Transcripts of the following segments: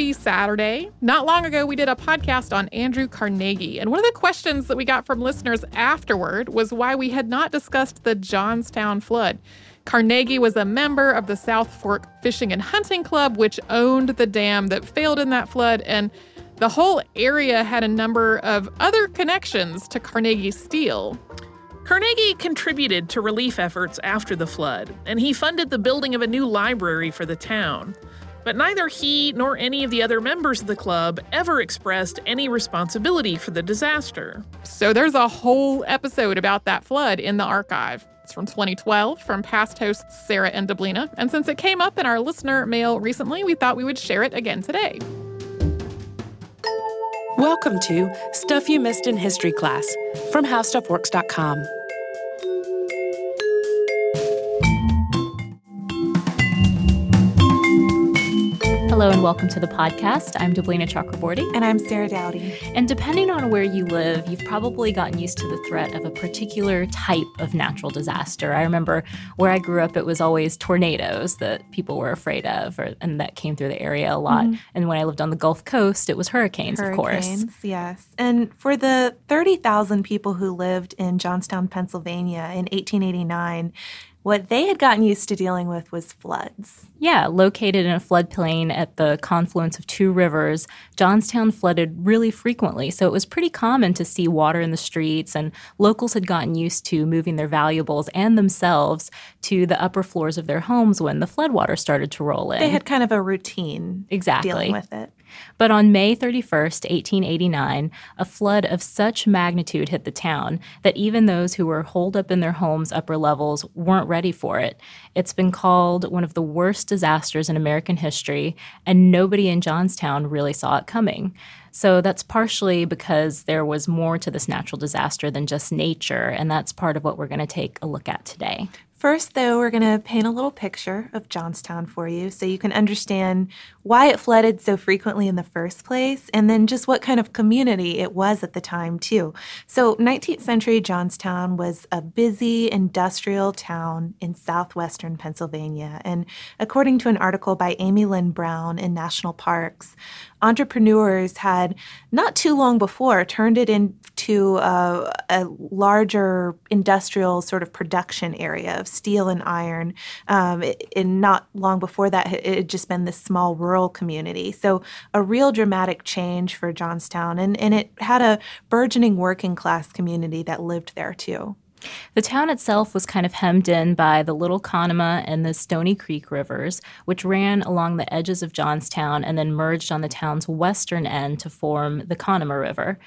Happy Saturday. Not long ago, we did a podcast on Andrew Carnegie, and one of the questions that we got from listeners afterward was why we had not discussed the Johnstown flood. Carnegie was a member of the South Fork Fishing and Hunting Club, which owned the dam that failed in that flood, and the whole area had a number of other connections to Carnegie Steel. Carnegie contributed to relief efforts after the flood, and he funded the building of a new library for the town. But neither he nor any of the other members of the club ever expressed any responsibility for the disaster. So there's a whole episode about that flood in the archive. It's from 2012 from past hosts Sarah and Deblina. And since it came up in our listener mail recently, we thought we would share it again today. Welcome to Stuff You Missed in History Class from HowStuffWorks.com. Hello and welcome to the podcast. I'm Deblina Chakraborty. And I'm Sarah Dowdy. And depending on where you live, you've probably gotten used to the threat of a particular type of natural disaster. I remember where I grew up, it was always tornadoes that people were afraid of, or, and that came through the area a lot. Mm-hmm. And when I lived on the Gulf Coast, it was hurricanes, hurricanes of course. Yes. And for the 30,000 people who lived in Johnstown, Pennsylvania in 1889, what they had gotten used to dealing with was floods. Yeah, located in a floodplain at the confluence of two rivers, Johnstown flooded really frequently. So it was pretty common to see water in the streets, and locals had gotten used to moving their valuables and themselves to the upper floors of their homes when the floodwater started to roll in. They had kind of a routine exactly. dealing with it. But on May 31st, 1889, a flood of such magnitude hit the town that even those who were holed up in their homes' upper levels weren't ready for it. It's been called one of the worst disasters in American history, and nobody in Johnstown really saw it coming. So that's partially because there was more to this natural disaster than just nature, and that's part of what we're going to take a look at today. First, though, we're going to paint a little picture of Johnstown for you so you can understand why it flooded so frequently in the first place, and then just what kind of community it was at the time, too. So, 19th century Johnstown was a busy industrial town in southwestern Pennsylvania. And according to an article by Amy Lynn Brown in National Parks, entrepreneurs had not too long before turned it into a, a larger industrial sort of production area of steel and iron. Um, and not long before that, it had just been this small rural community. So a real dramatic change for Johnstown. And, and it had a burgeoning working class community that lived there too. The town itself was kind of hemmed in by the Little Conemaugh and the Stony Creek rivers, which ran along the edges of Johnstown and then merged on the town's western end to form the Conemaugh River.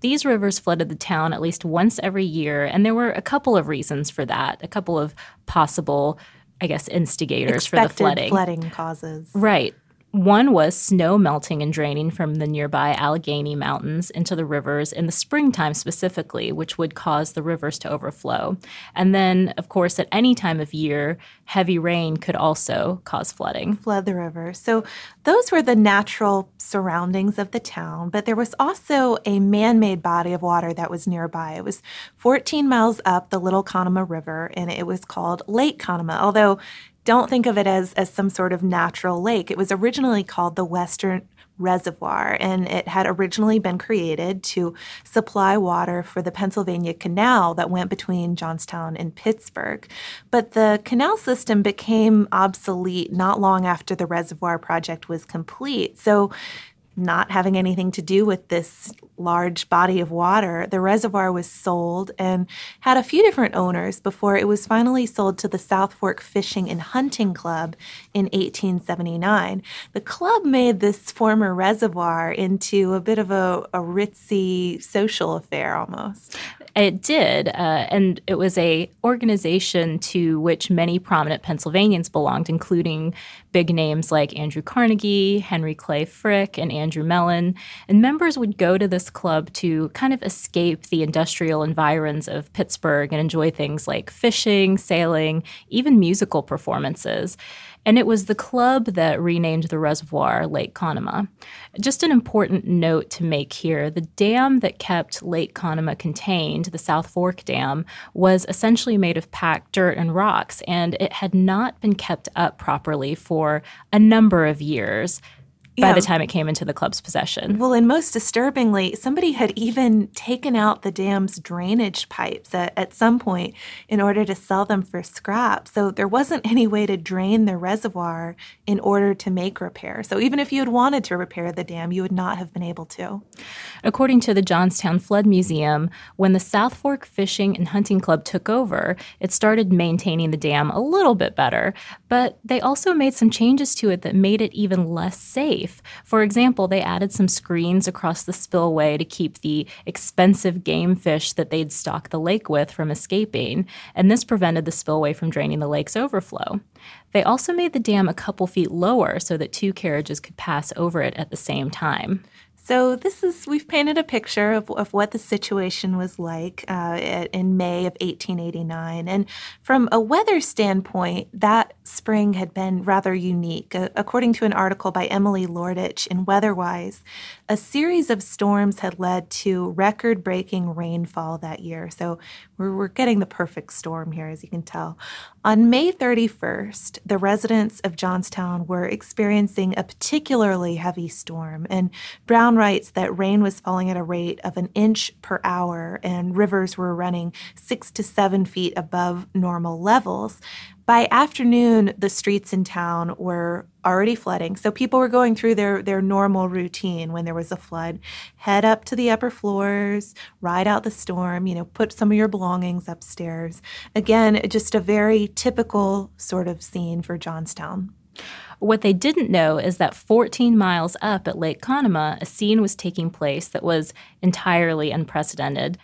These rivers flooded the town at least once every year, and there were a couple of reasons for that, a couple of possible I guess instigators Expected for the flooding. Flooding causes. Right. One was snow melting and draining from the nearby Allegheny Mountains into the rivers in the springtime specifically, which would cause the rivers to overflow. And then, of course, at any time of year, heavy rain could also cause flooding. Flood the river. So those were the natural surroundings of the town, but there was also a man made body of water that was nearby. It was 14 miles up the Little Conemaugh River, and it was called Lake Conemaugh, although don't think of it as, as some sort of natural lake. It was originally called the Western Reservoir, and it had originally been created to supply water for the Pennsylvania Canal that went between Johnstown and Pittsburgh. But the canal system became obsolete not long after the reservoir project was complete. So not having anything to do with this large body of water, the reservoir was sold and had a few different owners before it was finally sold to the South Fork Fishing and Hunting Club in 1879. The club made this former reservoir into a bit of a, a ritzy social affair almost. It did, uh, and it was a organization to which many prominent Pennsylvanians belonged, including big names like Andrew Carnegie, Henry Clay Frick, and Andrew Mellon. And members would go to this club to kind of escape the industrial environs of Pittsburgh and enjoy things like fishing, sailing, even musical performances. And it was the club that renamed the reservoir Lake Conemaugh. Just an important note to make here the dam that kept Lake Conemaugh contained, the South Fork Dam, was essentially made of packed dirt and rocks, and it had not been kept up properly for a number of years by Yeah. the time it came into the club's possession. Well, and most disturbingly, somebody had even taken out the dam's drainage pipes at, at some point in order to sell them for scrap. So there wasn't any way to drain the reservoir in order to make repair. So even if you had wanted to repair the dam, you would not have been able to. According to the Johnstown Flood Museum, when the South Fork Fishing and Hunting Club took over, it started maintaining the dam a little bit better, but they also made some changes to it that made it even less safe. For example, they added some screens across the spillway to keep the expensive game fish that they'd stocked the lake with from escaping, and this prevented the spillway from draining the lake's overflow. They also made the dam a couple feet lower so that two carriages could pass over it at the same time. So this is we've painted a picture of, of what the situation was like uh, in May of 1889, and from a weather standpoint, that spring had been rather unique. According to an article by Emily Lordich in Weatherwise, a series of storms had led to record-breaking rainfall that year. So we're, we're getting the perfect storm here, as you can tell. On May 31st, the residents of Johnstown were experiencing a particularly heavy storm, and Brown writes that rain was falling at a rate of an inch per hour, and rivers were running six to seven feet above normal levels. By afternoon, the streets in town were already flooding. So people were going through their, their normal routine when there was a flood. Head up to the upper floors, ride out the storm, you know, put some of your belongings upstairs. Again, just a very typical sort of scene for Johnstown. What they didn't know is that 14 miles up at Lake Conemaugh, a scene was taking place that was entirely unprecedented.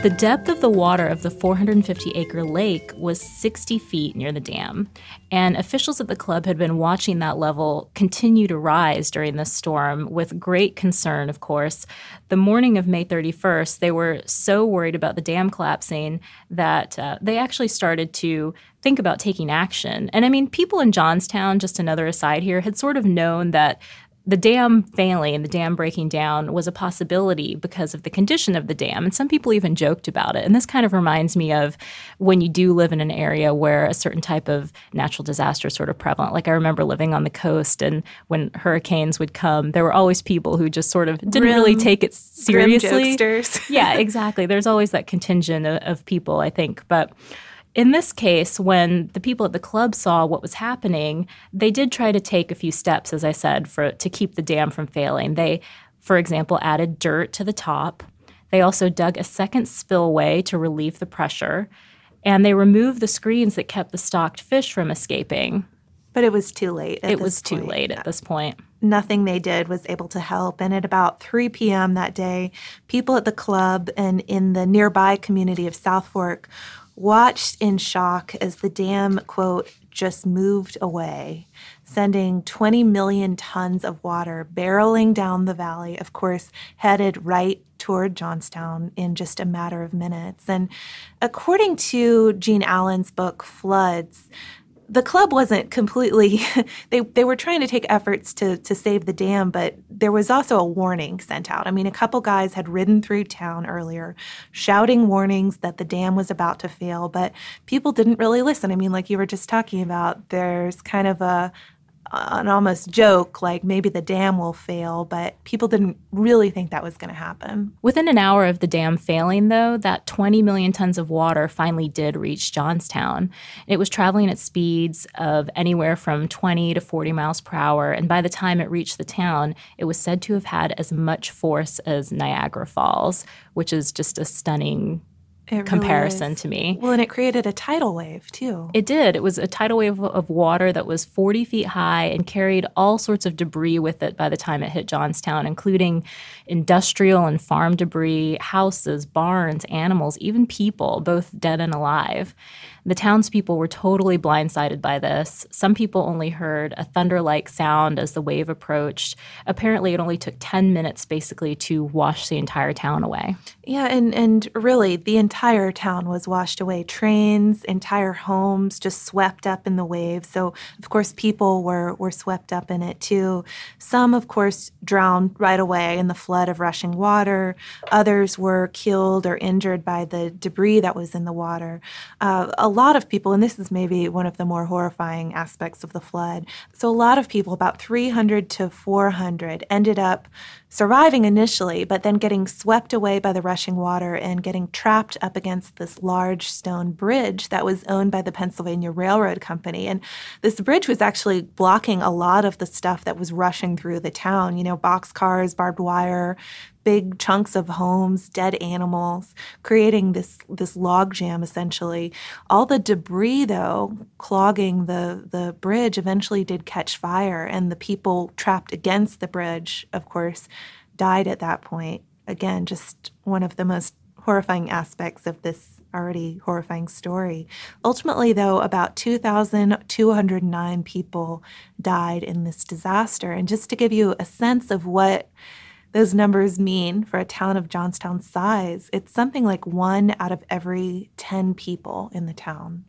The depth of the water of the 450 acre lake was 60 feet near the dam, and officials at the club had been watching that level continue to rise during this storm with great concern, of course. The morning of May 31st, they were so worried about the dam collapsing that uh, they actually started to think about taking action. And I mean, people in Johnstown, just another aside here, had sort of known that the dam failing and the dam breaking down was a possibility because of the condition of the dam. And some people even joked about it. And this kind of reminds me of when you do live in an area where a certain type of natural disaster is sort of prevalent. Like I remember living on the coast, and when hurricanes would come, there were always people who just sort of didn't really take it Grim seriously yeah, exactly. There's always that contingent of, of people, I think. But in this case, when the people at the club saw what was happening, they did try to take a few steps, as I said, for to keep the dam from failing. They, for example, added dirt to the top. They also dug a second spillway to relieve the pressure, and they removed the screens that kept the stocked fish from escaping. But it was too late. at It was too late at this point. nothing they did was able to help. And at about 3 p.m. that day, people at the club and in the nearby community of South Fork watched in shock as the dam, quote, just moved away, sending 20 million tons of water barreling down the valley, of course, headed right toward Johnstown in just a matter of minutes. And according to Gene Allen's book, Floods, the club wasn't completely they they were trying to take efforts to to save the dam but there was also a warning sent out. I mean a couple guys had ridden through town earlier shouting warnings that the dam was about to fail but people didn't really listen. I mean like you were just talking about there's kind of a an almost joke like maybe the dam will fail but people didn't really think that was going to happen Within an hour of the dam failing, though, that 20 million tons of water finally did reach Johnstown. It was traveling at speeds of anywhere from 20 to 40 miles per hour, and by the time it reached the town, it was said to have had as much force as Niagara Falls, which is just a stunning It comparison is. to me. well and it created a tidal wave too It did. It was a tidal wave of water that was 40 feet high and carried all sorts of debris with it by the time it hit Johnstown, including industrial and farm debris, houses, barns, animals, even people, both dead and alive. The townspeople were totally blindsided by this. Some people only heard a thunder like sound as the wave approached. Apparently, it only took 10 minutes basically to wash the entire town away. Yeah, and, and really, the entire town was washed away. Trains, entire homes just swept up in the wave. So, of course, people were, were swept up in it too. Some, of course, drowned right away in the flood of rushing water. Others were killed or injured by the debris that was in the water. Uh, a lot of people, and this is maybe one of the more horrifying aspects of the flood. So, a lot of people, about 300 to 400, ended up surviving initially, but then getting swept away by the rushing water and getting trapped up against this large stone bridge that was owned by the Pennsylvania Railroad Company. And this bridge was actually blocking a lot of the stuff that was rushing through the town, you know, boxcars, barbed wire, big chunks of homes, dead animals, creating this this log jam essentially. All the debris though clogging the the bridge eventually did catch fire and the people trapped against the bridge, of course, died at that point. Again, just one of the most horrifying aspects of this already horrifying story. Ultimately, though, about 2,209 people died in this disaster. And just to give you a sense of what those numbers mean for a town of Johnstown's size, it's something like one out of every 10 people in the town.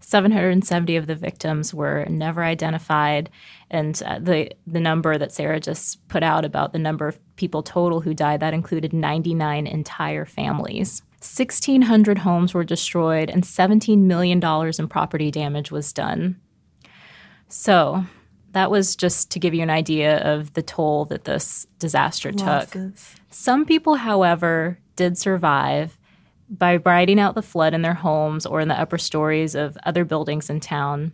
770 of the victims were never identified, and uh, the the number that Sarah just put out about the number of people total who died that included 99 entire families. 1,600 homes were destroyed, and 17 million dollars in property damage was done. So, that was just to give you an idea of the toll that this disaster Losses. took. Some people, however, did survive by riding out the flood in their homes or in the upper stories of other buildings in town.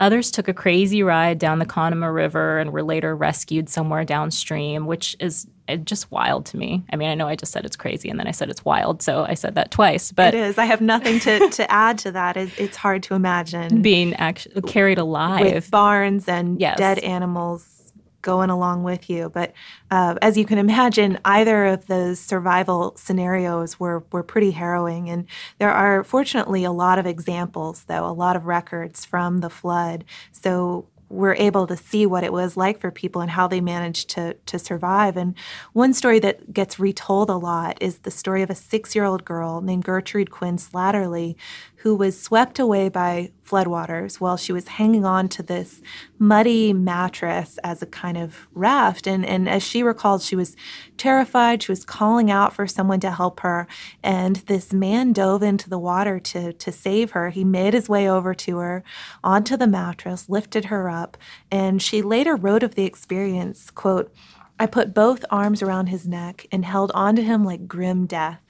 Others took a crazy ride down the Conemaugh River and were later rescued somewhere downstream, which is uh, just wild to me. I mean, I know I just said it's crazy and then I said it's wild, so I said that twice. But it is. I have nothing to, to add to that. It's hard to imagine being actually carried alive with barns and yes. dead animals going along with you. But uh, as you can imagine, either of those survival scenarios were, were pretty harrowing. And there are fortunately a lot of examples, though, a lot of records from the flood. So we're able to see what it was like for people and how they managed to to survive. And one story that gets retold a lot is the story of a six year old girl named Gertrude Quinn Slattery who was swept away by floodwaters while she was hanging on to this muddy mattress as a kind of raft. And, and as she recalled, she was terrified. She was calling out for someone to help her. And this man dove into the water to, to save her. He made his way over to her onto the mattress, lifted her up. And she later wrote of the experience, quote, I put both arms around his neck and held onto him like grim death.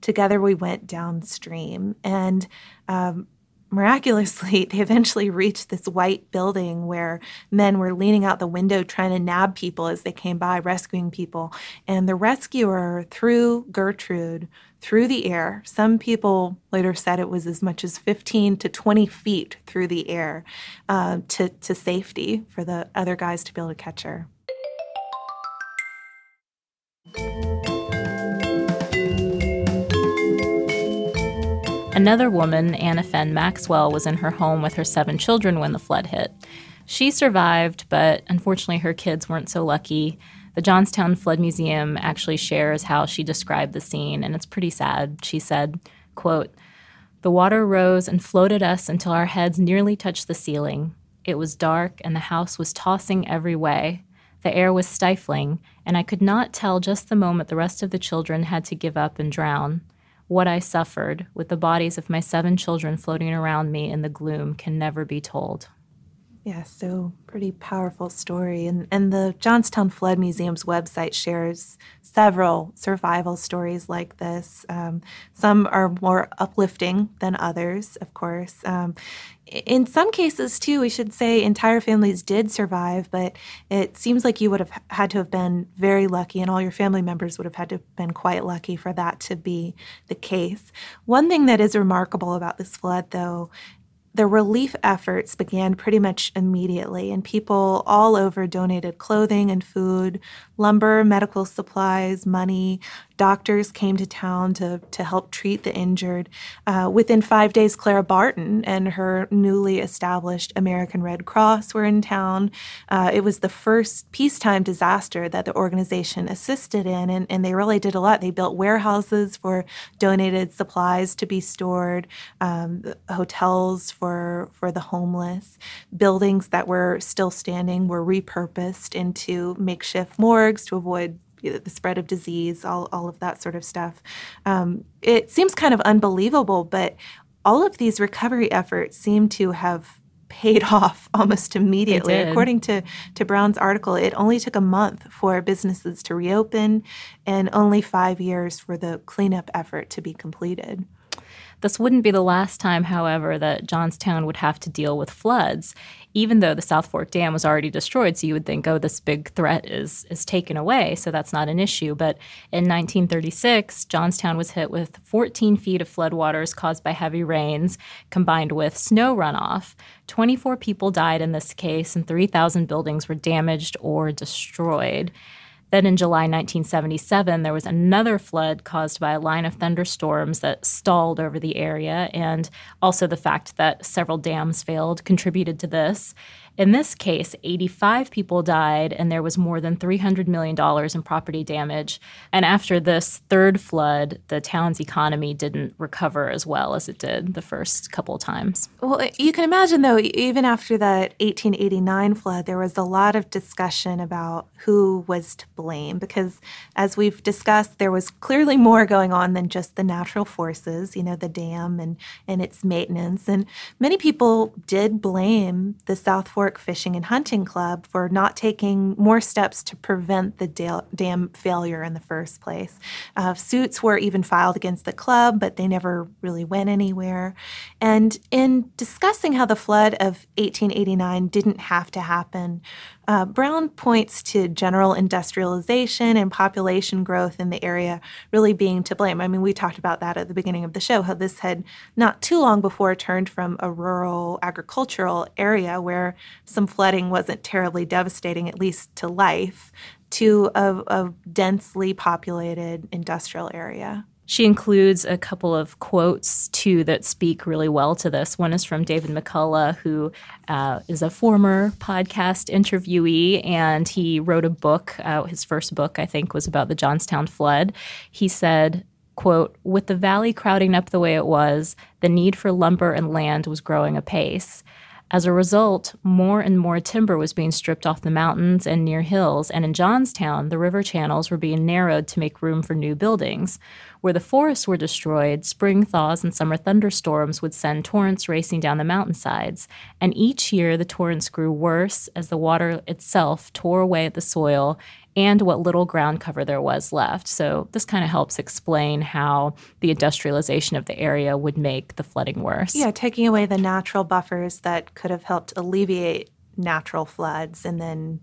Together we went downstream. And um, miraculously, they eventually reached this white building where men were leaning out the window trying to nab people as they came by, rescuing people. And the rescuer threw Gertrude through the air. Some people later said it was as much as 15 to 20 feet through the air uh, to, to safety for the other guys to be able to catch her. Another woman, Anna Fenn Maxwell, was in her home with her seven children when the flood hit. She survived, but unfortunately her kids weren't so lucky. The Johnstown Flood Museum actually shares how she described the scene, and it's pretty sad. She said, quote, The water rose and floated us until our heads nearly touched the ceiling. It was dark, and the house was tossing every way. The air was stifling, and I could not tell just the moment the rest of the children had to give up and drown. What I suffered, with the bodies of my seven children floating around me in the gloom, can never be told. Yeah, so pretty powerful story. And, and the Johnstown Flood Museum's website shares several survival stories like this. Um, some are more uplifting than others, of course. Um, in some cases, too, we should say entire families did survive, but it seems like you would have had to have been very lucky, and all your family members would have had to have been quite lucky for that to be the case. One thing that is remarkable about this flood, though, the relief efforts began pretty much immediately, and people all over donated clothing and food, lumber, medical supplies, money Doctors came to town to, to help treat the injured. Uh, within five days, Clara Barton and her newly established American Red Cross were in town. Uh, it was the first peacetime disaster that the organization assisted in, and, and they really did a lot. They built warehouses for donated supplies to be stored, um, hotels for, for the homeless, buildings that were still standing were repurposed into makeshift morgues to avoid the spread of disease, all, all of that sort of stuff. Um, it seems kind of unbelievable, but all of these recovery efforts seem to have paid off almost immediately. According to, to Brown's article, it only took a month for businesses to reopen and only five years for the cleanup effort to be completed. This wouldn't be the last time, however, that Johnstown would have to deal with floods, even though the South Fork Dam was already destroyed. So you would think, oh, this big threat is, is taken away, so that's not an issue. But in 1936, Johnstown was hit with 14 feet of floodwaters caused by heavy rains combined with snow runoff. 24 people died in this case, and 3,000 buildings were damaged or destroyed. Then in July 1977, there was another flood caused by a line of thunderstorms that stalled over the area, and also the fact that several dams failed contributed to this. In this case, 85 people died, and there was more than $300 million in property damage. And after this third flood, the town's economy didn't recover as well as it did the first couple times. Well, you can imagine, though, even after that 1889 flood, there was a lot of discussion about who was to blame because, as we've discussed, there was clearly more going on than just the natural forces, you know, the dam and, and its maintenance. And many people did blame the South Fork Fishing and Hunting Club for not taking more steps to prevent the dam failure in the first place. Uh, suits were even filed against the club, but they never really went anywhere. And in discussing how the flood of 1889 didn't have to happen, uh, Brown points to general industrialization and population growth in the area really being to blame. I mean, we talked about that at the beginning of the show, how this had not too long before turned from a rural agricultural area where some flooding wasn't terribly devastating, at least to life, to a, a densely populated industrial area. She includes a couple of quotes too that speak really well to this. One is from David McCullough, who uh, is a former podcast interviewee, and he wrote a book. Uh, his first book, I think, was about the Johnstown flood. He said, quote, with the valley crowding up the way it was, the need for lumber and land was growing apace. As a result, more and more timber was being stripped off the mountains and near hills, and in Johnstown, the river channels were being narrowed to make room for new buildings. Where the forests were destroyed, spring thaws and summer thunderstorms would send torrents racing down the mountainsides, and each year the torrents grew worse as the water itself tore away at the soil and what little ground cover there was left. So, this kind of helps explain how the industrialization of the area would make the flooding worse. Yeah, taking away the natural buffers that could have helped alleviate natural floods and then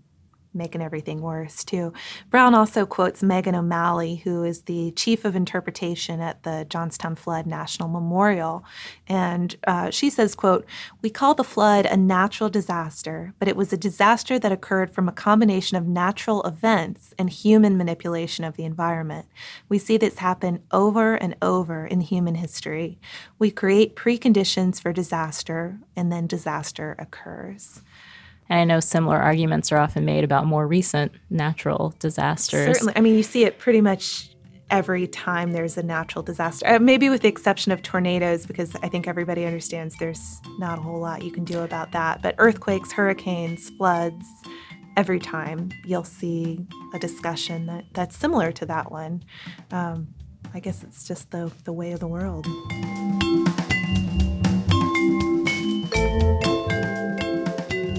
making everything worse too. Brown also quotes Megan O'Malley, who is the chief of interpretation at the Johnstown Flood National Memorial, and uh, she says, "quote We call the flood a natural disaster, but it was a disaster that occurred from a combination of natural events and human manipulation of the environment. We see this happen over and over in human history. We create preconditions for disaster, and then disaster occurs." And I know similar arguments are often made about more recent natural disasters. Certainly. I mean, you see it pretty much every time there's a natural disaster. Uh, maybe with the exception of tornadoes, because I think everybody understands there's not a whole lot you can do about that. But earthquakes, hurricanes, floods, every time you'll see a discussion that, that's similar to that one. Um, I guess it's just the, the way of the world.